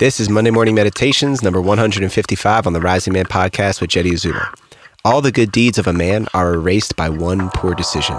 This is Monday Morning Meditations, number 155 on the Rising Man podcast with Jeddy Azuma. All the good deeds of a man are erased by one poor decision.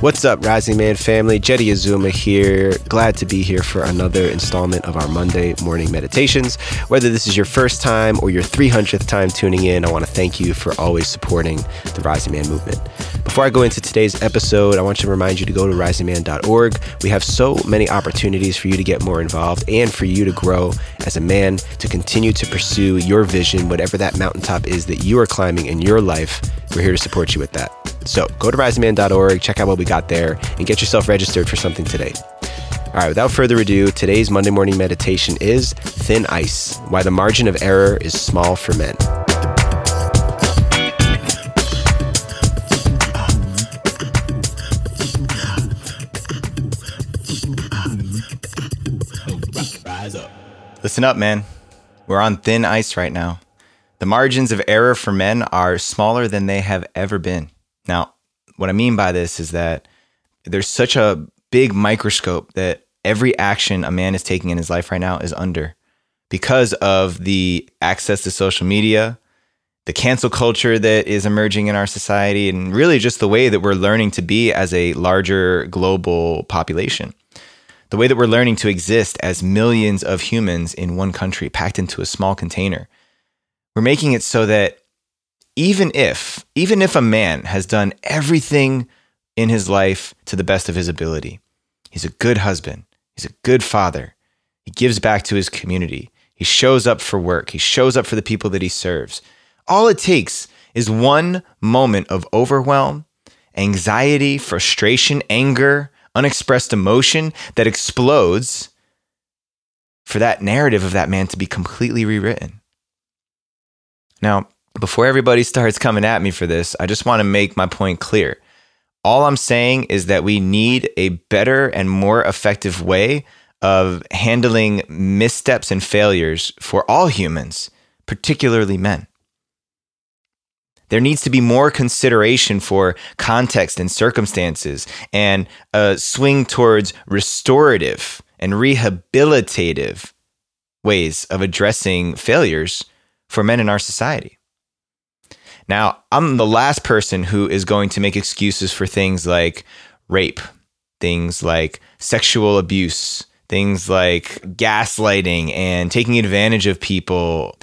What's up, Rising Man family? Jeddy Azuma here. Glad to be here for another installment of our Monday morning meditations. Whether this is your first time or your 300th time tuning in, I want to thank you for always supporting the Rising Man movement. Before I go into today's episode, I want to remind you to go to risingman.org. We have so many opportunities for you to get more involved and for you to grow as a man, to continue to pursue your vision, whatever that mountaintop is that you are climbing in your life. We're here to support you with that. So go to risingman.org, check out what we got there, and get yourself registered for something today. All right, without further ado, today's Monday morning meditation is Thin Ice Why the Margin of Error is Small for Men. Listen up, man. We're on thin ice right now. The margins of error for men are smaller than they have ever been. Now, what I mean by this is that there's such a big microscope that every action a man is taking in his life right now is under because of the access to social media, the cancel culture that is emerging in our society, and really just the way that we're learning to be as a larger global population. The way that we're learning to exist as millions of humans in one country packed into a small container. We're making it so that even if even if a man has done everything in his life to the best of his ability he's a good husband he's a good father he gives back to his community he shows up for work he shows up for the people that he serves. All it takes is one moment of overwhelm anxiety frustration anger unexpressed emotion that explodes for that narrative of that man to be completely rewritten. Now before everybody starts coming at me for this, I just want to make my point clear. All I'm saying is that we need a better and more effective way of handling missteps and failures for all humans, particularly men. There needs to be more consideration for context and circumstances and a swing towards restorative and rehabilitative ways of addressing failures for men in our society. Now, I'm the last person who is going to make excuses for things like rape, things like sexual abuse, things like gaslighting and taking advantage of people,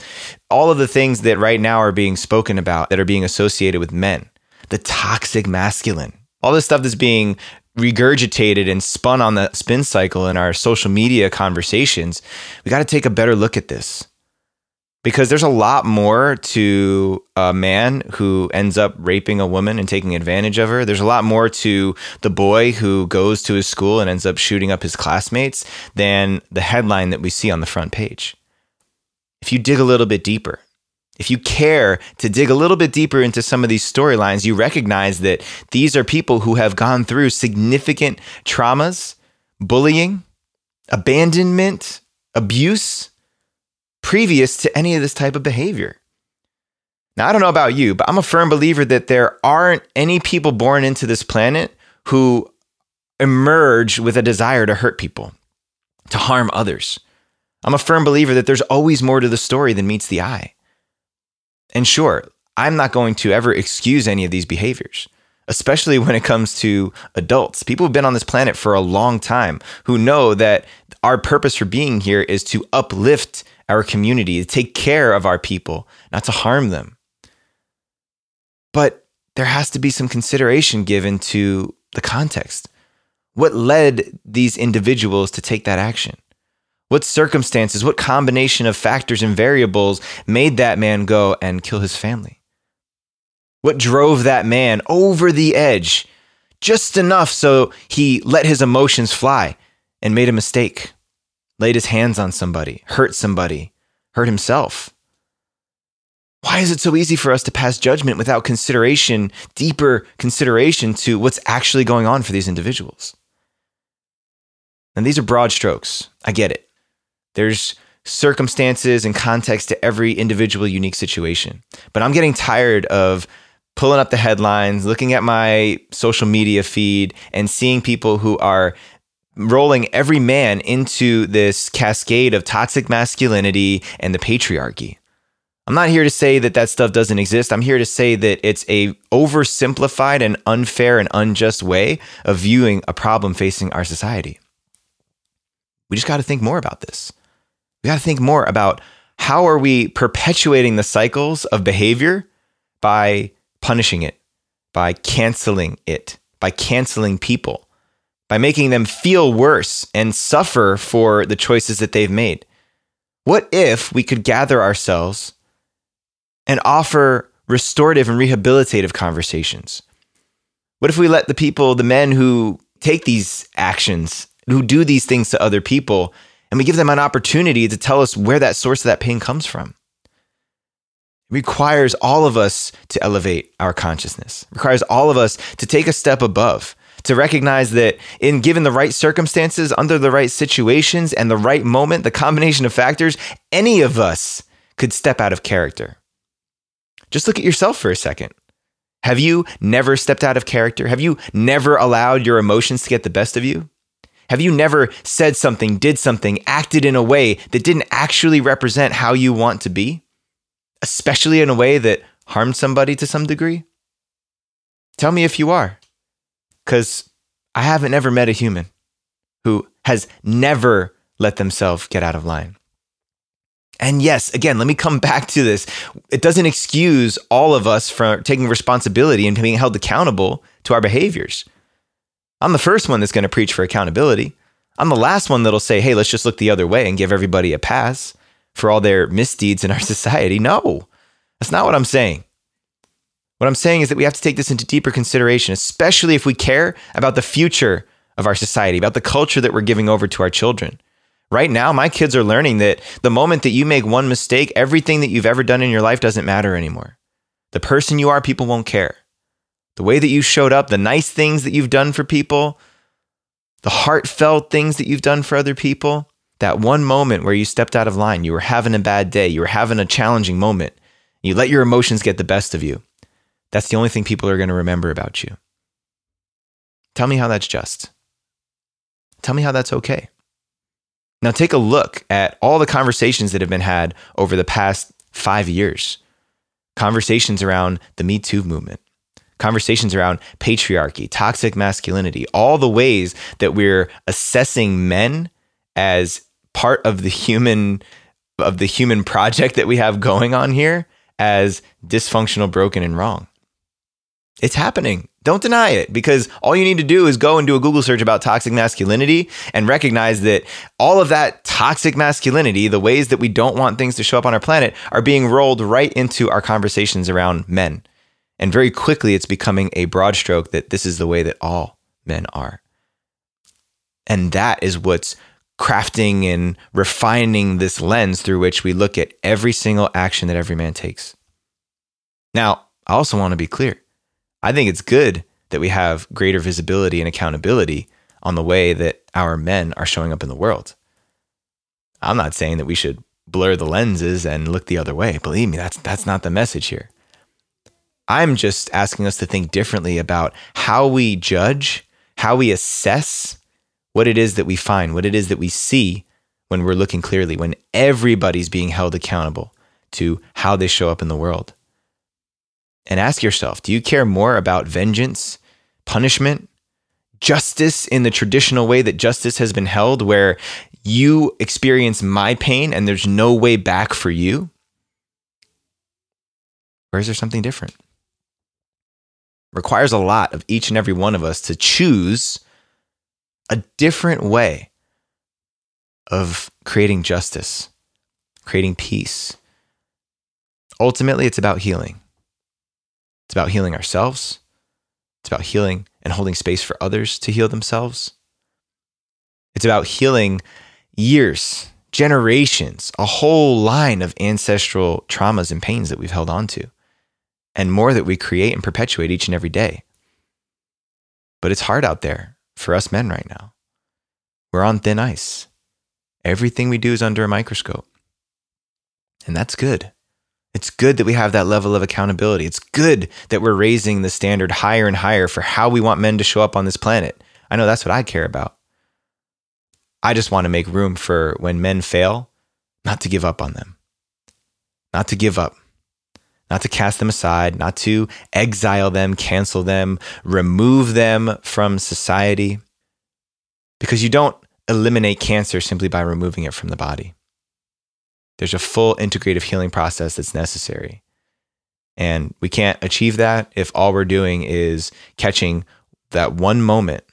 all of the things that right now are being spoken about that are being associated with men, the toxic masculine, all this stuff that's being regurgitated and spun on the spin cycle in our social media conversations. We got to take a better look at this because there's a lot more to a man who ends up raping a woman and taking advantage of her. There's a lot more to the boy who goes to his school and ends up shooting up his classmates than the headline that we see on the front page. If you dig a little bit deeper, if you care to dig a little bit deeper into some of these storylines, you recognize that these are people who have gone through significant traumas, bullying, abandonment, abuse previous to any of this type of behavior. Now, I don't know about you, but I'm a firm believer that there aren't any people born into this planet who emerge with a desire to hurt people, to harm others. I'm a firm believer that there's always more to the story than meets the eye. And sure, I'm not going to ever excuse any of these behaviors, especially when it comes to adults. People who've been on this planet for a long time who know that our purpose for being here is to uplift our community, to take care of our people, not to harm them. But there has to be some consideration given to the context. What led these individuals to take that action? What circumstances, what combination of factors and variables made that man go and kill his family? What drove that man over the edge just enough so he let his emotions fly and made a mistake? Laid his hands on somebody, hurt somebody, hurt himself. Why is it so easy for us to pass judgment without consideration, deeper consideration to what's actually going on for these individuals? And these are broad strokes. I get it. There's circumstances and context to every individual unique situation. But I'm getting tired of pulling up the headlines, looking at my social media feed, and seeing people who are rolling every man into this cascade of toxic masculinity and the patriarchy. I'm not here to say that that stuff doesn't exist. I'm here to say that it's a oversimplified and unfair and unjust way of viewing a problem facing our society. We just got to think more about this. We got to think more about how are we perpetuating the cycles of behavior by punishing it, by canceling it, by canceling people, by making them feel worse and suffer for the choices that they've made. What if we could gather ourselves and offer restorative and rehabilitative conversations? What if we let the people, the men who take these actions, who do these things to other people, and we give them an opportunity to tell us where that source of that pain comes from? It requires all of us to elevate our consciousness. It requires all of us to take a step above, to recognize that in given the right circumstances, under the right situations and the right moment, the combination of factors, any of us could step out of character. Just look at yourself for a second. Have you never stepped out of character? Have you never allowed your emotions to get the best of you? Have you never said something, did something, acted in a way that didn't actually represent how you want to be? Especially in a way that harmed somebody to some degree? Tell me if you are. Because I haven't ever met a human who has never let themselves get out of line. And yes, again, let me come back to this. It doesn't excuse all of us from taking responsibility and being held accountable to our behaviors. I'm the first one that's going to preach for accountability. I'm the last one that'll say, hey, let's just look the other way and give everybody a pass for all their misdeeds in our society. No, that's not what I'm saying. What I'm saying is that we have to take this into deeper consideration, especially if we care about the future of our society, about the culture that we're giving over to our children. Right now, my kids are learning that the moment that you make one mistake, everything that you've ever done in your life doesn't matter anymore. The person you are, people won't care. The way that you showed up, the nice things that you've done for people, the heartfelt things that you've done for other people, that one moment where you stepped out of line, you were having a bad day, you were having a challenging moment, you let your emotions get the best of you. That's the only thing people are going to remember about you. Tell me how that's just. Tell me how that's okay. Now, take a look at all the conversations that have been had over the past five years conversations around the Me Too movement, conversations around patriarchy, toxic masculinity, all the ways that we're assessing men as part of the human of the human project that we have going on here as dysfunctional, broken, and wrong. It's happening. Don't deny it because all you need to do is go and do a Google search about toxic masculinity and recognize that all of that toxic masculinity, the ways that we don't want things to show up on our planet, are being rolled right into our conversations around men. And very quickly, it's becoming a broad stroke that this is the way that all men are. And that is what's crafting and refining this lens through which we look at every single action that every man takes. Now, I also want to be clear I think it's good that we have greater visibility and accountability on the way that our men are showing up in the world. I'm not saying that we should blur the lenses and look the other way. Believe me, that's that's not the message here. I'm just asking us to think differently about how we judge, how we assess what it is that we find, what it is that we see when we're looking clearly, when everybody's being held accountable to how they show up in the world and ask yourself do you care more about vengeance, punishment, justice in the traditional way that justice has been held, where you experience my pain and there's no way back for you? Or is there something different? It requires a lot of each and every one of us to choose a different way of creating justice, creating peace. Ultimately, it's about healing. It's about healing ourselves. It's about healing and holding space for others to heal themselves. It's about healing years, generations, a whole line of ancestral traumas and pains that we've held on to, and more that we create and perpetuate each and every day. But it's hard out there for us men right now. We're on thin ice. Everything we do is under a microscope. And that's good. It's good that we have that level of accountability. It's good that we're raising the standard higher and higher for how we want men to show up on this planet. I know that's what I care about. I just want to make room for when men fail, not to give up on them, not to give up, not to cast them aside, not to exile them, cancel them, remove them from society. Because you don't eliminate cancer simply by removing it from the body. There's a full integrative healing process that's necessary. And we can't achieve that if all we're doing is catching that one moment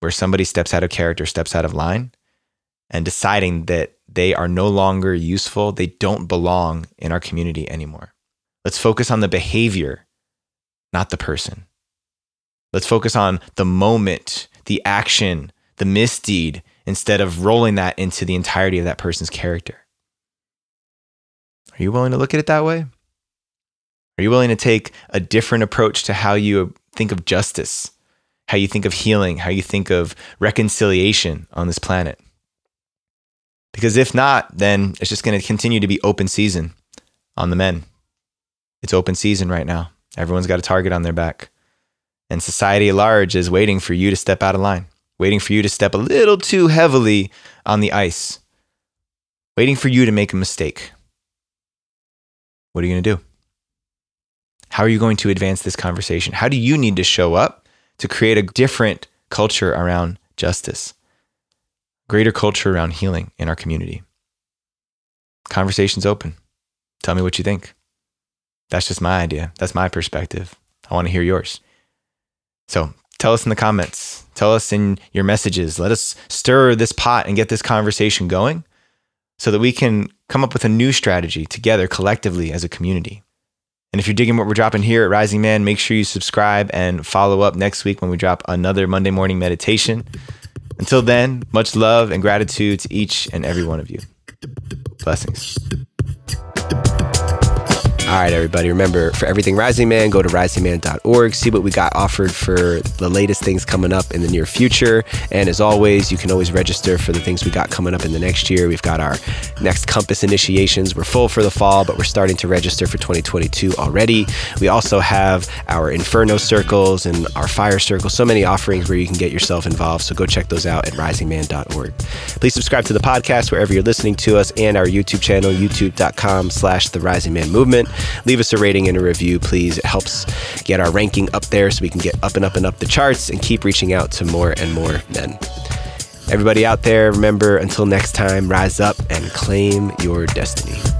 where somebody steps out of character, steps out of line, and deciding that they are no longer useful, they don't belong in our community anymore. Let's focus on the behavior, not the person. Let's focus on the moment, the action, the misdeed, instead of rolling that into the entirety of that person's character. Are you willing to look at it that way? Are you willing to take a different approach to how you think of justice, how you think of healing, how you think of reconciliation on this planet? Because if not, then it's just going to continue to be open season on the men. It's open season right now. Everyone's got a target on their back. And society at large is waiting for you to step out of line, waiting for you to step a little too heavily on the ice, waiting for you to make a mistake. What are you going to do? How are you going to advance this conversation? How do you need to show up to create a different culture around justice, greater culture around healing in our community? Conversation's open. Tell me what you think. That's just my idea. That's my perspective. I want to hear yours. So tell us in the comments. Tell us in your messages. Let us stir this pot and get this conversation going so that we can come up with a new strategy together collectively as a community. And if you're digging what we're dropping here at Rising Man, make sure you subscribe and follow up next week when we drop another Monday morning meditation. Until then, much love and gratitude to each and every one of you. Blessings. All right, everybody. Remember, for everything Rising Man, go to risingman.org. See what we got offered for the latest things coming up in the near future. And as always, you can always register for the things we got coming up in the next year. We've got our next Compass initiations. We're full for the fall, but we're starting to register for 2022 already. We also have our Inferno circles and our Fire circles. So many offerings where you can get yourself involved. So go check those out at risingman.org. Please subscribe to the podcast wherever you're listening to us and our YouTube channel, youtube.com slash the Rising Man Movement leave us a rating and a review, please. It helps get our ranking up there so we can get up and up and up the charts and keep reaching out to more and more men. Everybody out there, remember until next time, rise up and claim your destiny.